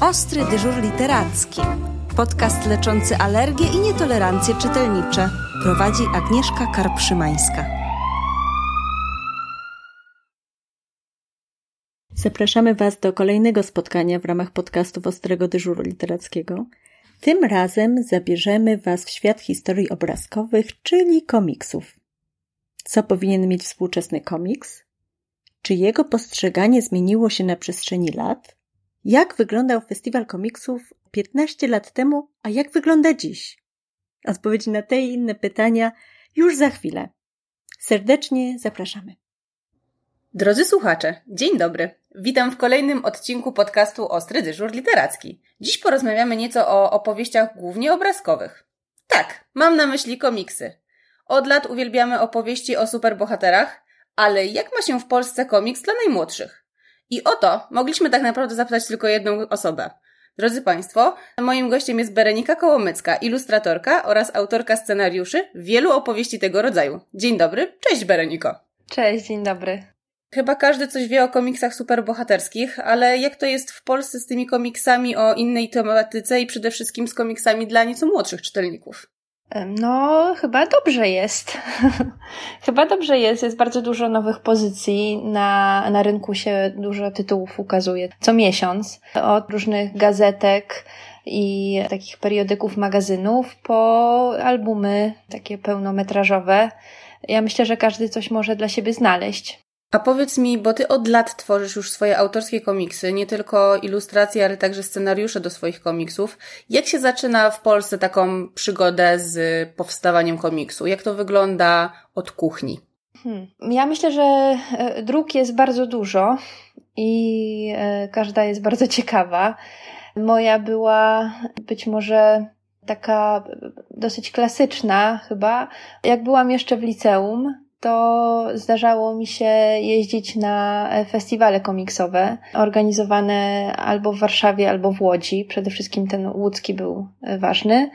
Ostry dyżur literacki. Podcast leczący alergie i nietolerancje czytelnicze. Prowadzi Agnieszka Karpszymańska. Zapraszamy Was do kolejnego spotkania w ramach podcastu Ostrego Dyżuru Literackiego. Tym razem zabierzemy Was w świat historii obrazkowych, czyli komiksów. Co powinien mieć współczesny komiks? Czy jego postrzeganie zmieniło się na przestrzeni lat? Jak wyglądał festiwal komiksów 15 lat temu, a jak wygląda dziś? Odpowiedzi na te i inne pytania już za chwilę. Serdecznie zapraszamy. Drodzy słuchacze, dzień dobry. Witam w kolejnym odcinku podcastu Ostry Dyżur Literacki. Dziś porozmawiamy nieco o opowieściach głównie obrazkowych. Tak, mam na myśli komiksy. Od lat uwielbiamy opowieści o superbohaterach, ale jak ma się w Polsce komiks dla najmłodszych? I o to mogliśmy tak naprawdę zapytać tylko jedną osobę. Drodzy Państwo, moim gościem jest Berenika Kołomycka, ilustratorka oraz autorka scenariuszy wielu opowieści tego rodzaju. Dzień dobry, cześć Bereniko. Cześć, dzień dobry. Chyba każdy coś wie o komiksach superbohaterskich, ale jak to jest w Polsce z tymi komiksami o innej tematyce i przede wszystkim z komiksami dla nieco młodszych czytelników? No, chyba dobrze jest. chyba dobrze jest. Jest bardzo dużo nowych pozycji. Na, na rynku się dużo tytułów ukazuje co miesiąc. Od różnych gazetek i takich periodyków, magazynów po albumy takie pełnometrażowe. Ja myślę, że każdy coś może dla siebie znaleźć. A powiedz mi, bo ty od lat tworzysz już swoje autorskie komiksy, nie tylko ilustracje, ale także scenariusze do swoich komiksów. Jak się zaczyna w Polsce taką przygodę z powstawaniem komiksu? Jak to wygląda od kuchni? Hmm. Ja myślę, że e, dróg jest bardzo dużo i e, każda jest bardzo ciekawa. Moja była być może taka dosyć klasyczna chyba. Jak byłam jeszcze w liceum, to zdarzało mi się jeździć na festiwale komiksowe, organizowane albo w Warszawie, albo w Łodzi. Przede wszystkim ten łódzki był ważny.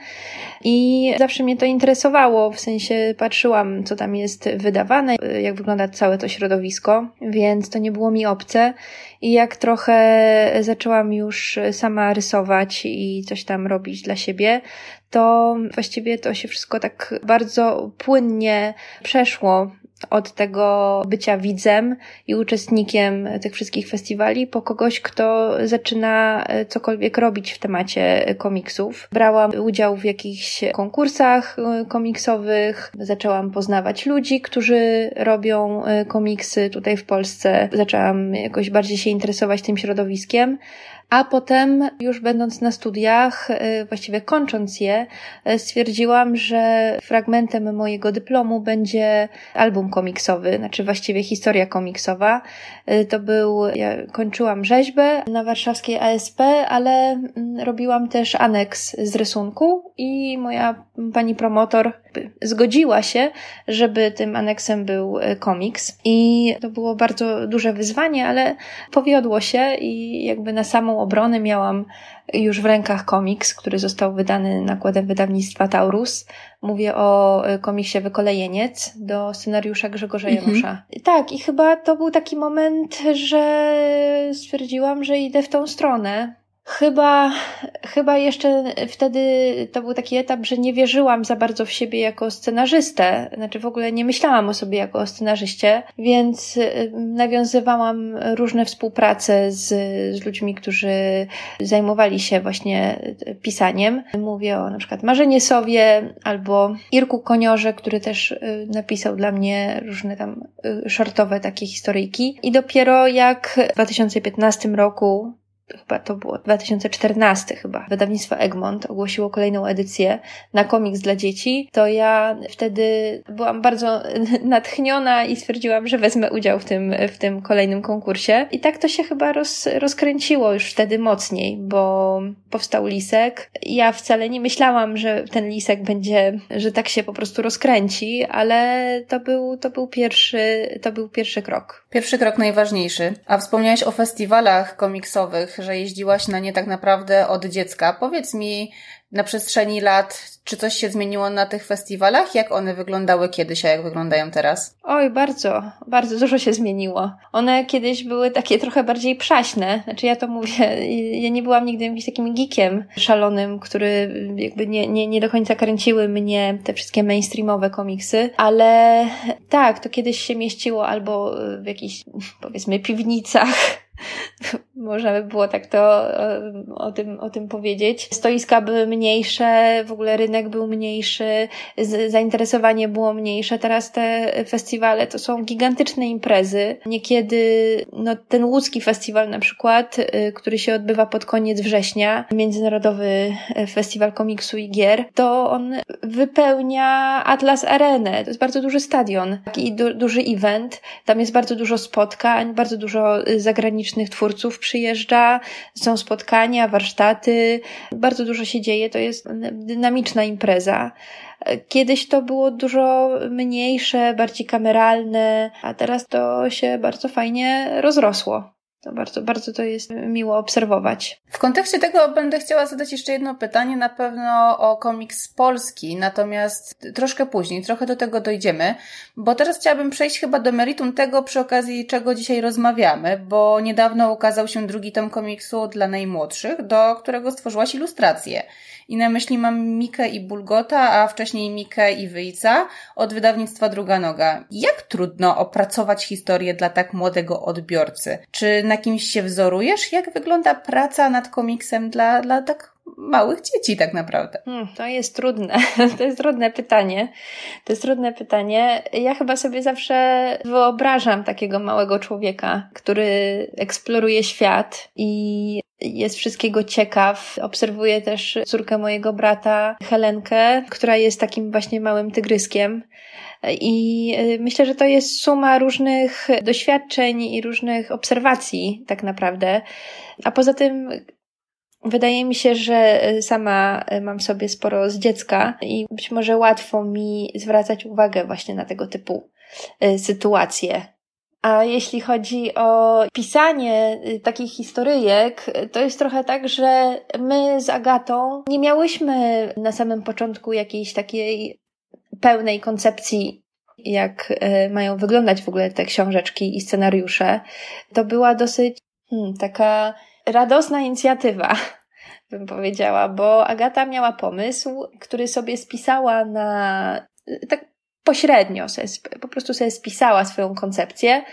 I zawsze mnie to interesowało, w sensie patrzyłam, co tam jest wydawane, jak wygląda całe to środowisko, więc to nie było mi obce. I jak trochę zaczęłam już sama rysować i coś tam robić dla siebie, to właściwie to się wszystko tak bardzo płynnie przeszło od tego bycia widzem i uczestnikiem tych wszystkich festiwali po kogoś, kto zaczyna cokolwiek robić w temacie komiksów. Brałam udział w jakichś konkursach komiksowych, zaczęłam poznawać ludzi, którzy robią komiksy tutaj w Polsce. Zaczęłam jakoś bardziej się interesować tym środowiskiem. A potem, już będąc na studiach, y, właściwie kończąc je, y, stwierdziłam, że fragmentem mojego dyplomu będzie album komiksowy, znaczy właściwie historia komiksowa. Y, to był, ja kończyłam rzeźbę na warszawskiej ASP, ale mm, robiłam też aneks z rysunku i moja pani promotor zgodziła się, żeby tym aneksem był komiks. I to było bardzo duże wyzwanie, ale powiodło się i jakby na samą obronę miałam już w rękach komiks, który został wydany nakładem wydawnictwa Taurus. Mówię o komiksie Wykolejeniec do scenariusza Grzegorza mhm. Janusza. Tak, i chyba to był taki moment, że stwierdziłam, że idę w tą stronę. Chyba, chyba jeszcze wtedy to był taki etap, że nie wierzyłam za bardzo w siebie jako scenarzystę. Znaczy w ogóle nie myślałam o sobie jako o scenarzyście, więc y, nawiązywałam różne współprace z, z ludźmi, którzy zajmowali się właśnie pisaniem. Mówię o na przykład Marzenie Sowie albo Irku Koniorze, który też y, napisał dla mnie różne tam y, shortowe takie historyjki. I dopiero jak w 2015 roku chyba to było 2014 chyba, wydawnictwo Egmont ogłosiło kolejną edycję na komiks dla dzieci, to ja wtedy byłam bardzo natchniona i stwierdziłam, że wezmę udział w tym, w tym kolejnym konkursie. I tak to się chyba roz, rozkręciło już wtedy mocniej, bo powstał lisek. Ja wcale nie myślałam, że ten lisek będzie, że tak się po prostu rozkręci, ale to był, to był pierwszy, to był pierwszy krok. Pierwszy krok najważniejszy. A wspomniałeś o festiwalach komiksowych że jeździłaś na nie tak naprawdę od dziecka. Powiedz mi, na przestrzeni lat, czy coś się zmieniło na tych festiwalach? Jak one wyglądały kiedyś, a jak wyglądają teraz? Oj, bardzo, bardzo dużo się zmieniło. One kiedyś były takie trochę bardziej przaśne. Znaczy ja to mówię, ja nie byłam nigdy jakimś takim geekiem szalonym, który jakby nie, nie, nie do końca kręciły mnie te wszystkie mainstreamowe komiksy, ale tak, to kiedyś się mieściło albo w jakichś, powiedzmy, piwnicach można by było tak to o, tym, o tym powiedzieć. Stoiska były mniejsze, w ogóle rynek był mniejszy, zainteresowanie było mniejsze. Teraz te festiwale to są gigantyczne imprezy. Niekiedy, no ten łódzki festiwal na przykład, y, który się odbywa pod koniec września, Międzynarodowy Festiwal Komiksu i Gier, to on wypełnia Atlas Arenę. To jest bardzo duży stadion i du duży event. Tam jest bardzo dużo spotkań, bardzo dużo y, zagranicznych twórców przyjeżdża, są spotkania, warsztaty, bardzo dużo się dzieje, to jest dynamiczna impreza. Kiedyś to było dużo mniejsze, bardziej kameralne, a teraz to się bardzo fajnie rozrosło. To bardzo, bardzo to jest miło obserwować. W kontekście tego będę chciała zadać jeszcze jedno pytanie, na pewno o komiks polski, natomiast troszkę później, trochę do tego dojdziemy, bo teraz chciałabym przejść chyba do meritum tego, przy okazji czego dzisiaj rozmawiamy, bo niedawno ukazał się drugi tom komiksu dla najmłodszych, do którego stworzyłaś ilustrację. I na myśli mam Mikę i Bulgota, a wcześniej Mikę i Wyjca od wydawnictwa Druga Noga. Jak trudno opracować historię dla tak młodego odbiorcy? Czy na kimś się wzorujesz? Jak wygląda praca nad komiksem dla, dla tak małych dzieci tak naprawdę? Hmm, to jest trudne. To jest trudne pytanie. To jest trudne pytanie. Ja chyba sobie zawsze wyobrażam takiego małego człowieka, który eksploruje świat i jest wszystkiego ciekaw. Obserwuję też córkę mojego brata, Helenkę, która jest takim właśnie małym tygryskiem. I y, myślę, że to jest suma różnych doświadczeń i różnych obserwacji, tak naprawdę. A poza tym, wydaje mi się, że sama mam sobie sporo z dziecka i być może łatwo mi zwracać uwagę właśnie na tego typu y, sytuacje. A jeśli chodzi o pisanie takich historyjek, to jest trochę tak, że my z Agatą nie miałyśmy na samym początku jakiejś takiej pełnej koncepcji, jak mają wyglądać w ogóle te książeczki i scenariusze. To była dosyć hmm, taka radosna inicjatywa, bym powiedziała, bo Agata miała pomysł, który sobie spisała na tak pośrednio sobie, po prostu sobie spisała swoją koncepcję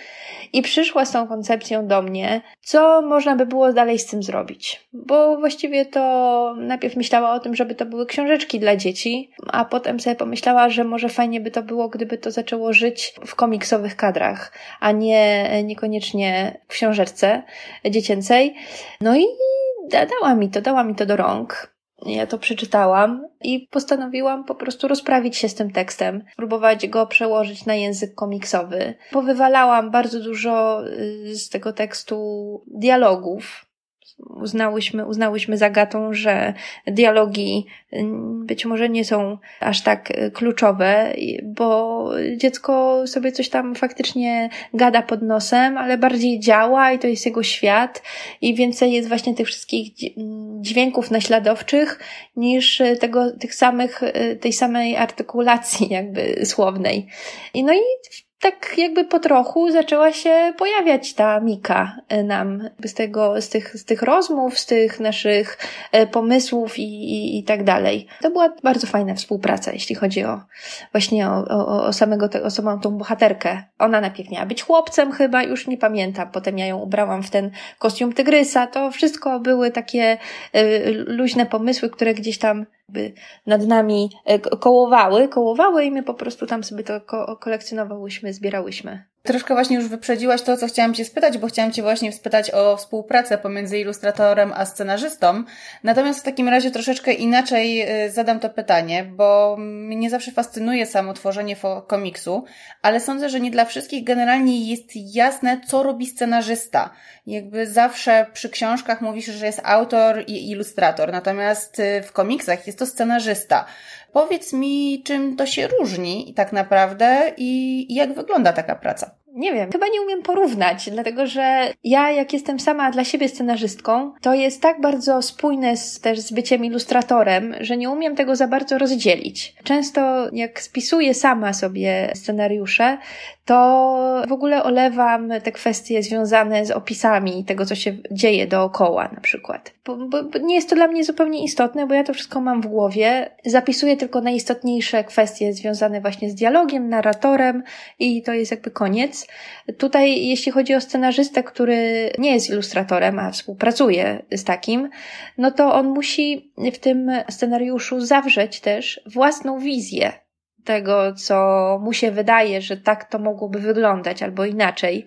i przyszła z tą koncepcją do mnie, co można by było dalej z tym zrobić. Bo właściwie to najpierw myślała o tym, żeby to były książeczki dla dzieci, a potem sobie pomyślała, że może fajnie by to było, gdyby to zaczęło żyć w komiksowych kadrach, a nie niekoniecznie w książeczce dziecięcej. No i dała mi to, dała mi to do rąk. Ja to przeczytałam i postanowiłam po prostu rozprawić się z tym tekstem, próbować go przełożyć na język komiksowy. Powywalałam bardzo dużo y, z tego tekstu dialogów, uznałyśmy, uznałyśmy z Agatą, że dialogi mm, być może nie są aż tak y, kluczowe, bo dziecko sobie coś tam faktycznie gada pod nosem, ale bardziej działa i to jest jego świat i więcej jest właśnie tych wszystkich dźwięków naśladowczych niż tego, tych samych, y, tej samej artykulacji jakby słownej. I no i tak jakby po trochu zaczęła się pojawiać ta Mika e, nam z tego, z tych, z tych rozmów, z tych naszych e, pomysłów i, i, i tak dalej. To była bardzo fajna współpraca, jeśli chodzi o właśnie o, o, o samego, te, o samą tą bohaterkę. Ona najpierw miała być chłopcem chyba, już nie pamiętam. Potem ja ją ubrałam w ten kostium tygrysa. To wszystko były takie y, luźne pomysły, które gdzieś tam jakby nad nami e, kołowały, kołowały i my po prostu tam sobie to ko kolekcjonowałyśmy, zbierałyśmy. Troszkę właśnie już wyprzedziłaś to, co chciałam Cię spytać, bo chciałam Cię właśnie spytać o współpracę pomiędzy ilustratorem a scenarzystą. Natomiast w takim razie troszeczkę inaczej y, zadam to pytanie, bo mnie zawsze fascynuje samo tworzenie komiksu, ale sądzę, że nie dla wszystkich generalnie jest jasne, co robi scenarzysta. Jakby zawsze przy książkach mówisz, że jest autor i ilustrator, natomiast y, w komiksach jest to scenarzysta. Powiedz mi, czym to się różni tak naprawdę i jak wygląda taka praca? Nie wiem, chyba nie umiem porównać, dlatego że ja, jak jestem sama dla siebie scenarzystką, to jest tak bardzo spójne z, też z byciem ilustratorem, że nie umiem tego za bardzo rozdzielić. Często, jak spisuję sama sobie scenariusze, to w ogóle olewam te kwestie związane z opisami tego, co się dzieje dookoła, na przykład. Bo, bo, bo, nie jest to dla mnie zupełnie istotne, bo ja to wszystko mam w głowie. Zapisuję tylko najistotniejsze kwestie związane właśnie z dialogiem, narratorem i to jest jakby koniec. Tutaj, jeśli chodzi o scenarzystę, który nie jest ilustratorem, a współpracuje z takim, no to on musi w tym scenariuszu zawrzeć też własną wizję tego, co mu się wydaje, że tak to mogłoby wyglądać albo inaczej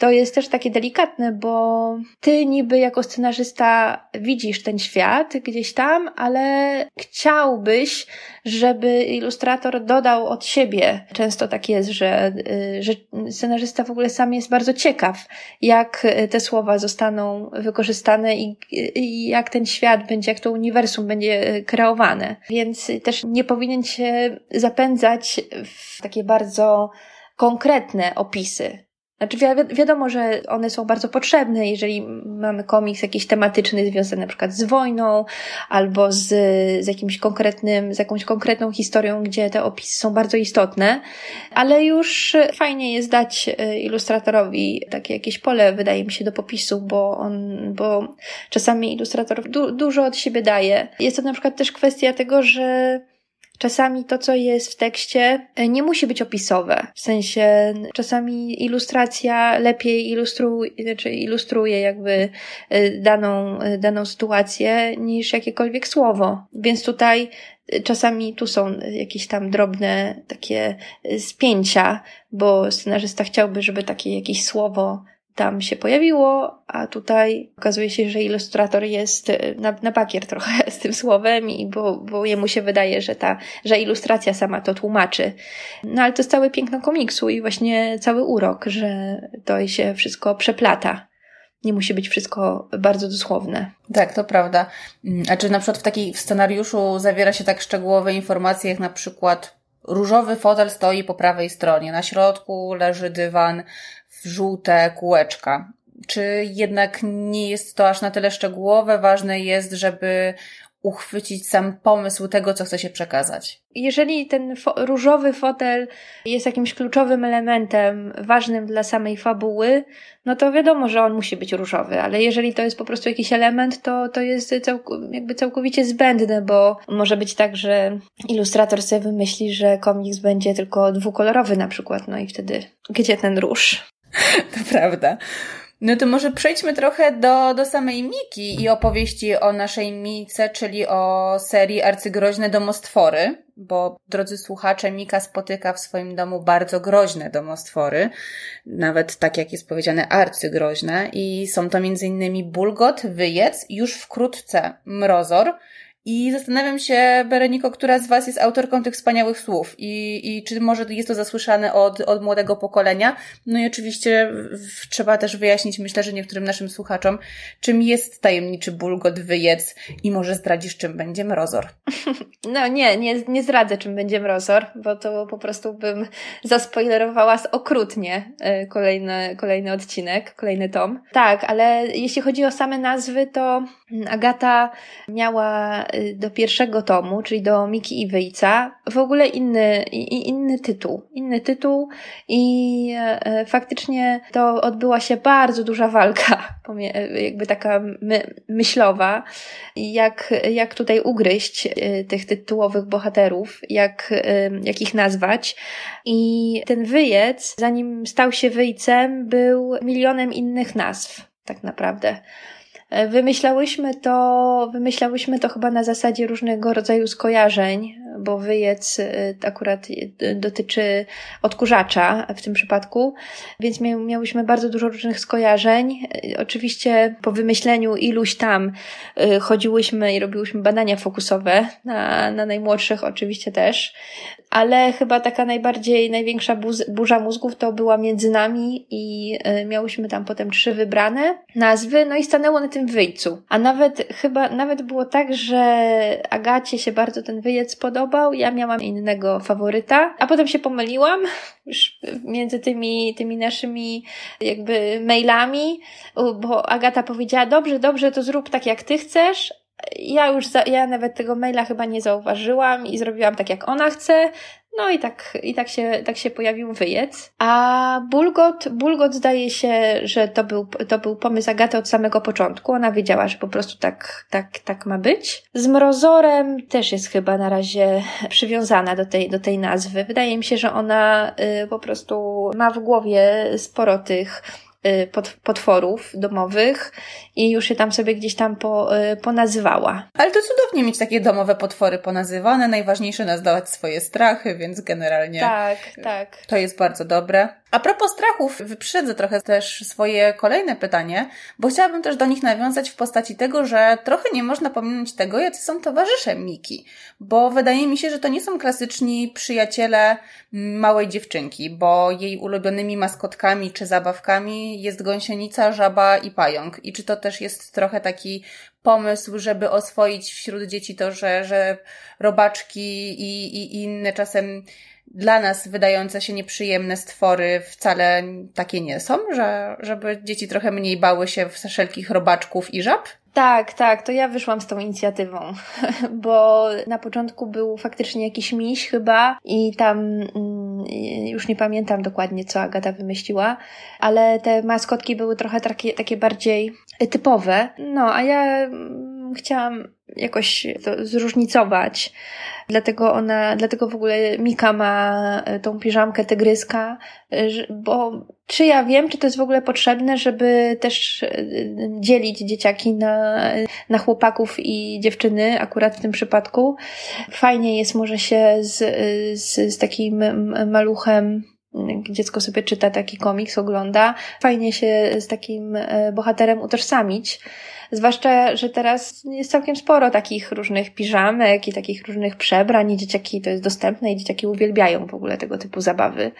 to jest też takie delikatne, bo ty niby jako scenarzysta widzisz ten świat gdzieś tam, ale chciałbyś, żeby ilustrator dodał od siebie. Często tak jest, że, y, że scenarzysta w ogóle sam jest bardzo ciekaw, jak te słowa zostaną wykorzystane i, i jak ten świat będzie, jak to uniwersum będzie kreowane. Więc też nie powinien się zapędzać w takie bardzo konkretne opisy znaczy wi wiadomo, że one są bardzo potrzebne, jeżeli mamy komiks jakiś tematyczny związany na przykład z wojną albo z, z jakimś konkretnym, z jakąś konkretną historią, gdzie te opisy są bardzo istotne, ale już fajnie jest dać e, ilustratorowi takie jakieś pole, wydaje mi się, do popisu, bo on, bo czasami ilustrator du dużo od siebie daje. Jest to na przykład też kwestia tego, że Czasami to, co jest w tekście, e, nie musi być opisowe. W sensie, czasami ilustracja lepiej ilustruje, znaczy ilustruje jakby e, daną, e, daną sytuację niż jakiekolwiek słowo. Więc tutaj czasami tu są jakieś tam drobne takie spięcia, bo scenarzysta chciałby, żeby takie jakieś słowo tam się pojawiło, a tutaj okazuje się, że ilustrator jest e, na, na bakier trochę z tym słowem, i bo, bo jemu się wydaje, że ta, że ilustracja sama to tłumaczy. No ale to jest całe piękno komiksu i właśnie cały urok, że to się wszystko przeplata. Nie musi być wszystko bardzo dosłowne. Tak, to prawda. Mm, a czy na przykład w takiej scenariuszu zawiera się tak szczegółowe informacje, jak na przykład różowy fotel stoi po prawej stronie, na środku leży dywan, żółte kółeczka. Czy jednak nie jest to aż na tyle szczegółowe? Ważne jest, żeby uchwycić sam pomysł tego, co chce się przekazać. Jeżeli ten fo różowy fotel jest jakimś kluczowym elementem ważnym dla samej fabuły, no to wiadomo, że on musi być różowy, ale jeżeli to jest po prostu jakiś element, to, to jest jakby całkowicie zbędne, bo może być tak, że ilustrator sobie wymyśli, że komiks będzie tylko dwukolorowy na przykład, no i wtedy gdzie ten róż? To prawda. No to może przejdźmy trochę do, do samej Miki i opowieści o naszej Mice, czyli o serii Arcygroźne Domostwory, bo drodzy słuchacze, Mika spotyka w swoim domu bardzo groźne domostwory, nawet tak jak jest powiedziane arcygroźne i są to innymi Bulgot, Wyjec, już wkrótce Mrozor, i zastanawiam się, Bereniko, która z Was jest autorką tych wspaniałych słów i, i czy może jest to zasłyszane od, od młodego pokolenia. No i oczywiście w, trzeba też wyjaśnić, myślę, że niektórym naszym słuchaczom, czym jest tajemniczy bulgot wyjedz i może zdradzisz, czym będzie mrozor. No nie, nie, nie zdradzę, czym będzie mrozor, bo to po prostu bym zaspoilerowała okrutnie e, kolejny, kolejny odcinek, kolejny tom. Tak, ale jeśli chodzi o same nazwy, to Agata miała do pierwszego tomu, czyli do Miki i Wyjca, w ogóle inny, inny tytuł. Inny tytuł i e, faktycznie to odbyła się bardzo duża walka, jakby taka my, myślowa, jak, jak tutaj ugryźć e, tych tytułowych bohaterów, jak, e, jak ich nazwać. I ten wyjec, zanim stał się wyjcem, był milionem innych nazw, tak naprawdę. Wymyślałyśmy to, wymyślałyśmy to chyba na zasadzie różnego rodzaju skojarzeń, bo wyjec y, akurat dotyczy odkurzacza w tym przypadku, więc miałyśmy bardzo dużo różnych skojarzeń. Y, oczywiście po wymyśleniu iluś tam chodziłyśmy i robiłyśmy badania fokusowe na, na najmłodszych oczywiście też, ale chyba taka najbardziej, największa burza mózgów to była między nami i miałyśmy tam potem trzy wybrane nazwy, no i stanęło na tym wyjcu. A nawet chyba, nawet było tak, że Agacie się bardzo ten wyjec podobał, ja miałam innego faworyta, a potem się pomyliłam już między tymi, tymi naszymi jakby mailami, bo Agata powiedziała, dobrze, dobrze, to zrób tak jak ty chcesz, ja już, za, ja nawet tego maila chyba nie zauważyłam i zrobiłam tak, jak ona chce. No i tak, i tak się, tak się pojawił wyjec. A Bulgot, Bulgot zdaje się, że to był, to był pomysł Agaty od samego początku. Ona wiedziała, że po prostu tak, tak, tak ma być. Z Mrozorem też jest chyba na razie przywiązana do tej, do tej nazwy. Wydaje mi się, że ona y, po prostu ma w głowie sporo tych Y, potworów domowych i już się tam sobie gdzieś tam po, y, ponazywała. Ale to cudownie mieć takie domowe potwory ponazywane. Najważniejsze nazwać swoje strachy, więc generalnie. Tak, tak. To jest bardzo dobre. A propos strachów, wyprzedzę trochę też swoje kolejne pytanie, bo chciałabym też do nich nawiązać w postaci tego, że trochę nie można pominąć tego, jacy są towarzysze Miki, bo wydaje mi się, że to nie są klasyczni przyjaciele małej dziewczynki, bo jej ulubionymi maskotkami czy zabawkami jest gąsienica, żaba i pająk. I czy to też jest trochę taki pomysł, żeby oswoić wśród dzieci to, że, że robaczki i, i inne czasem dla nas wydające się nieprzyjemne stwory wcale takie nie są, że, żeby dzieci trochę mniej bały się wszelkich robaczków i żab? Tak, tak, to ja wyszłam z tą inicjatywą, bo na początku był faktycznie jakiś miś chyba i tam mm, już nie pamiętam dokładnie, co Agata wymyśliła, ale te maskotki były trochę takie, takie bardziej typowe. No, a ja chciałam jakoś to zróżnicować. Dlatego ona, dlatego w ogóle Mika ma e, tą piżamkę tygryska, e, bo czy ja wiem, czy to jest w ogóle potrzebne, żeby też e, dzielić dzieciaki na, na chłopaków i dziewczyny, akurat w tym przypadku. Fajnie jest może się z, z, z takim maluchem dziecko sobie czyta taki komiks, ogląda. Fajnie się z takim bohaterem utożsamić. Zwłaszcza, że teraz jest całkiem sporo takich różnych piżamek i takich różnych przebrań i dzieciaki to jest dostępne i dzieciaki uwielbiają w ogóle tego typu zabawy.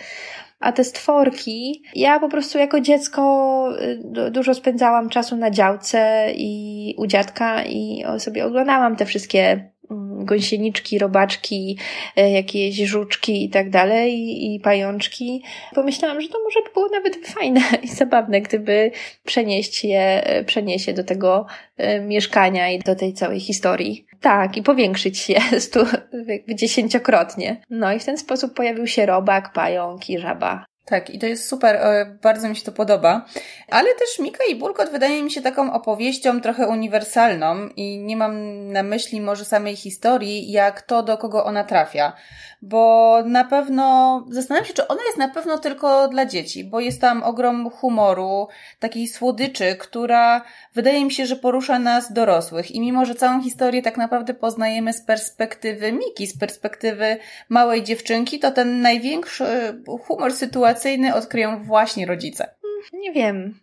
A te stworki, ja po prostu jako dziecko y, dużo spędzałam czasu na działce i u dziadka i sobie oglądałam te wszystkie gąsieniczki, robaczki, e, jakieś żuczki i tak dalej, i pajączki. Pomyślałam, że to może by było nawet fajne i zabawne, gdyby przenieść je, e, przenieść je do tego e, mieszkania i do tej całej historii. Tak, i powiększyć je stu, jakby dziesięciokrotnie. No i w ten sposób pojawił się robak, pająk i żaba. Tak, i to jest super, bardzo mi się to podoba. Ale też Mika i Bulgot wydaje mi się taką opowieścią trochę uniwersalną i nie mam na myśli może samej historii, jak to, do kogo ona trafia bo na pewno zastanawiam się, czy ona jest na pewno tylko dla dzieci, bo jest tam ogrom humoru, takiej słodyczy, która wydaje mi się, że porusza nas dorosłych. I mimo, że całą historię tak naprawdę poznajemy z perspektywy Miki, z perspektywy małej dziewczynki, to ten największy humor sytuacyjny odkryją właśnie rodzice. Nie wiem.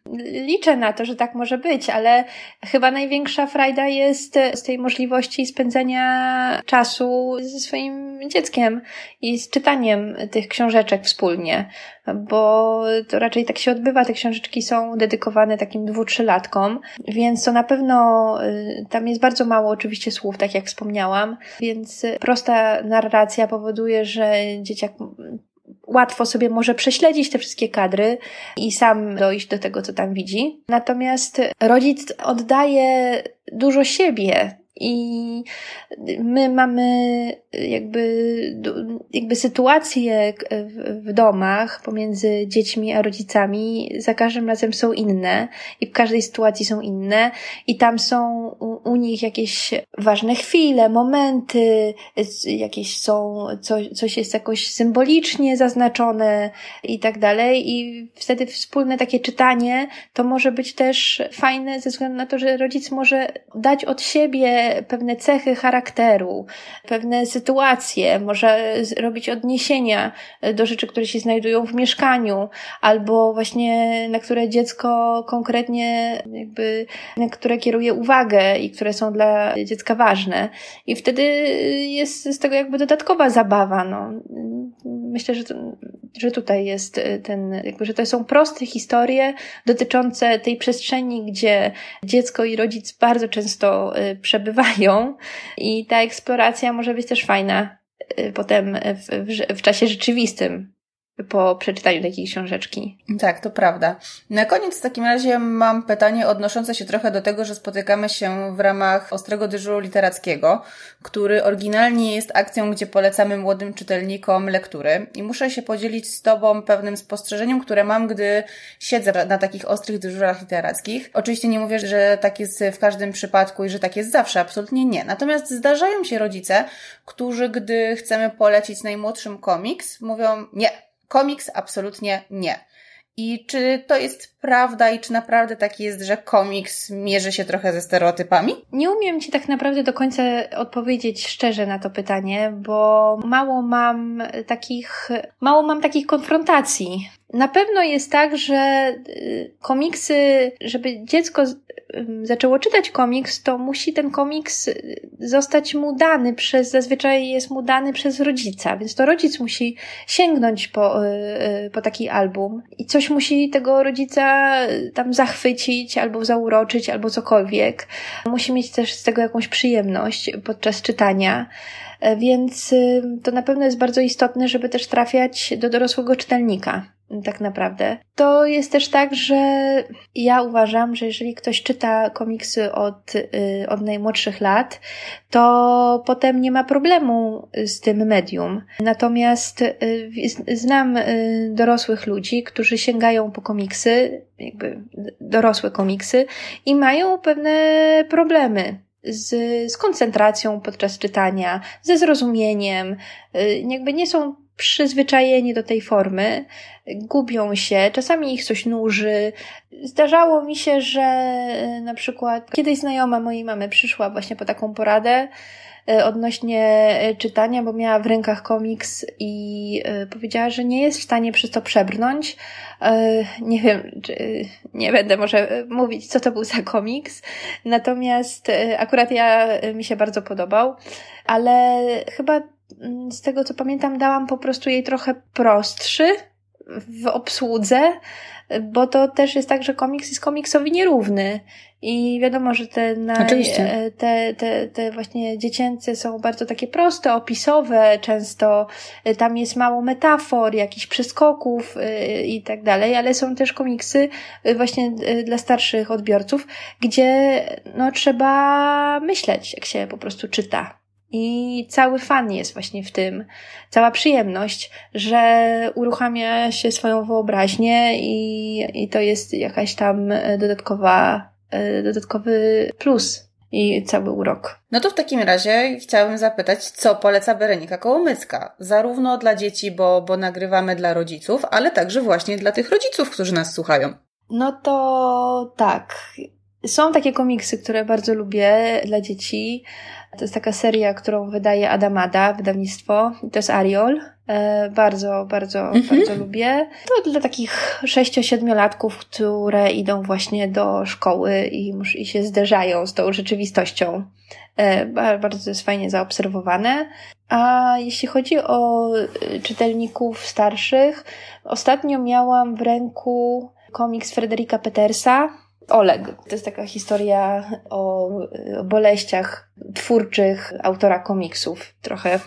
Liczę na to, że tak może być, ale chyba największa frajda jest z tej możliwości spędzenia czasu ze swoim dzieckiem i z czytaniem tych książeczek wspólnie, bo to raczej tak się odbywa. Te książeczki są dedykowane takim dwu, trzylatkom, więc to na pewno y, tam jest bardzo mało oczywiście słów, tak jak wspomniałam, więc prosta narracja powoduje, że dzieciak łatwo sobie może prześledzić te wszystkie kadry i sam dojść do tego, co tam widzi. Natomiast rodzic oddaje dużo siebie i my mamy jakby, jakby sytuacje w domach pomiędzy dziećmi a rodzicami za każdym razem są inne i w każdej sytuacji są inne i tam są u, u nich jakieś ważne chwile, momenty, jakieś są, coś, coś jest jakoś symbolicznie zaznaczone i tak dalej i wtedy wspólne takie czytanie to może być też fajne ze względu na to, że rodzic może dać od siebie pewne, cechy charakteru, pewne sytuacje, może robić odniesienia do rzeczy, które się znajdują w mieszkaniu, albo właśnie na które dziecko konkretnie jakby, na które kieruje uwagę i które są dla dziecka ważne. I wtedy jest z tego jakby dodatkowa zabawa, no. Myślę, że, że tutaj jest ten, jakby, że to są proste historie dotyczące tej przestrzeni, gdzie dziecko i rodzic bardzo często y, przebywają i ta eksploracja może być też fajna potem w, w, w czasie rzeczywistym po przeczytaniu takiej książeczki. Tak, to prawda. Na koniec w takim razie mam pytanie odnoszące się trochę do tego, że spotykamy się w ramach Ostrego Dyżuru Literackiego, który oryginalnie jest akcją, gdzie polecamy młodym czytelnikom lektury. I muszę się podzielić z Tobą pewnym spostrzeżeniem, które mam, gdy siedzę na takich ostrych dyżurach literackich. Oczywiście nie mówię, że tak jest w każdym przypadku i że tak jest zawsze, absolutnie nie. Natomiast zdarzają się rodzice, którzy, gdy chcemy polecić najmłodszym komiks, mówią nie, Komiks absolutnie nie. I czy to jest prawda i czy naprawdę tak jest, że komiks mierzy się trochę ze stereotypami? Nie umiem Ci tak naprawdę do końca odpowiedzieć szczerze na to pytanie, bo mało mam takich, mało mam takich konfrontacji. Na pewno jest tak, że y, komiksy, żeby dziecko zaczęło czytać komiks, to musi ten komiks y, zostać mu dany przez, zazwyczaj jest mu dany przez rodzica, więc to rodzic musi sięgnąć po, y, po taki album i coś musi tego rodzica tam zachwycić, albo zauroczyć, albo cokolwiek. Musi mieć też z tego jakąś przyjemność podczas czytania. E, więc to na pewno jest bardzo istotne, żeby też trafiać do dorosłego czytelnika tak naprawdę. To jest też tak, że ja uważam, że jeżeli ktoś czyta komiksy od, y, od najmłodszych lat, to potem nie ma problemu z tym medium. Natomiast y, znam y, dorosłych ludzi, którzy sięgają po komiksy, jakby dorosłe komiksy i mają pewne problemy z, z koncentracją podczas czytania, ze zrozumieniem, jakby nie są przyzwyczajeni do tej formy, gubią się, czasami ich coś nuży. Zdarzało mi się, że e, na przykład kiedyś znajoma mojej mamy przyszła właśnie po taką poradę odnośnie e, czytania, bo miała w rękach komiks i powiedziała, że nie jest w stanie przez to przebrnąć. Nie wiem, nie będę może mówić, co to był za komiks, natomiast akurat ja mi się bardzo podobał, ale chyba Mm, z tego co pamiętam, dałam po prostu jej trochę prostszy w obsłudze, bo to też jest tak, że komiks jest komiksowi nierówny. I wiadomo, że te, e, te, te, te właśnie dziecięce są bardzo takie proste, opisowe, często e, tam jest mało metafor, jakichś przeskoków e, i tak dalej, ale są też komiksy właśnie dla starszych odbiorców, gdzie no trzeba myśleć, jak się po prostu czyta. I cały fan jest właśnie w tym, cała przyjemność, że uruchamia się swoją wyobraźnię i, i to jest jakaś tam dodatkowa, e, dodatkowy plus i cały urok. No to w takim razie chciałabym zapytać, co poleca Berenika Kołomycka? Zarówno dla dzieci, bo, bo nagrywamy dla rodziców, ale także właśnie dla tych rodziców, którzy nas słuchają. No to tak. Są takie komiksy, które bardzo lubię dla dzieci. To jest taka seria, którą wydaje Adamada, wydawnictwo. To jest Ariol. E, bardzo, bardzo, mhm. bardzo lubię. To dla takich 6-7-latków, które idą właśnie do szkoły i, i się zderzają z tą rzeczywistością. E, bardzo jest fajnie zaobserwowane. A jeśli chodzi o e, czytelników starszych, ostatnio miałam w ręku komiks Frederika Petersa, Oleg. To jest taka historia o, o boleściach twórczych autora komiksów. Trochę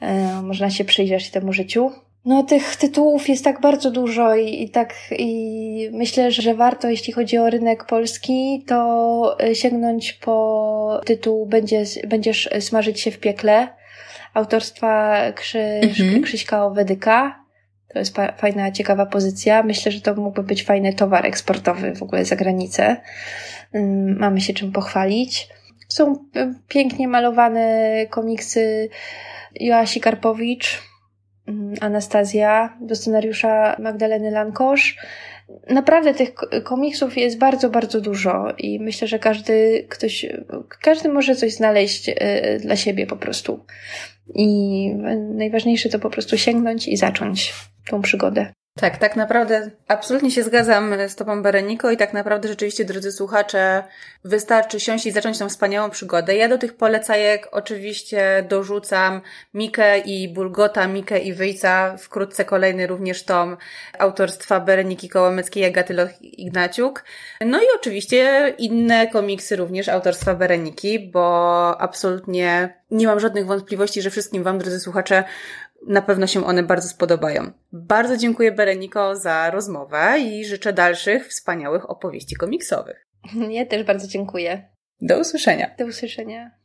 e, można się przyjrzeć temu życiu. No, tych tytułów jest tak bardzo dużo i, i, tak, i myślę, że warto, jeśli chodzi o rynek polski, to sięgnąć po tytuł Będzie, Będziesz smażyć się w piekle autorstwa Krzyż, mhm. Krzyśka Owedyka. To jest fajna, ciekawa pozycja. Myślę, że to mógłby być fajny towar eksportowy w ogóle za granicę. Mamy się czym pochwalić. Są pięknie malowane komiksy Joasi Karpowicz, Anastazja, do scenariusza Magdaleny Lankosz. naprawdę tych komiksów jest bardzo, bardzo dużo i myślę, że każdy ktoś, każdy może coś znaleźć e, dla siebie po prostu. I najważniejsze to po prostu sięgnąć i zacząć tą przygodę. Tak, tak naprawdę absolutnie się zgadzam z Tobą, Bereniko, i tak naprawdę rzeczywiście, drodzy słuchacze, wystarczy siąść i zacząć tą wspaniałą przygodę. Ja do tych polecajek oczywiście dorzucam Mikę i Bulgota, Mikę i Wyjca, wkrótce kolejny również tom autorstwa Bereniki Kołomeckiej, Agaty Ignaciuk. No i oczywiście inne komiksy również autorstwa Bereniki, bo absolutnie nie mam żadnych wątpliwości, że wszystkim Wam, drodzy słuchacze, na pewno się one bardzo spodobają. Bardzo dziękuję Bereniko za rozmowę i życzę dalszych wspaniałych opowieści komiksowych. Ja też bardzo dziękuję. Do usłyszenia. Do usłyszenia.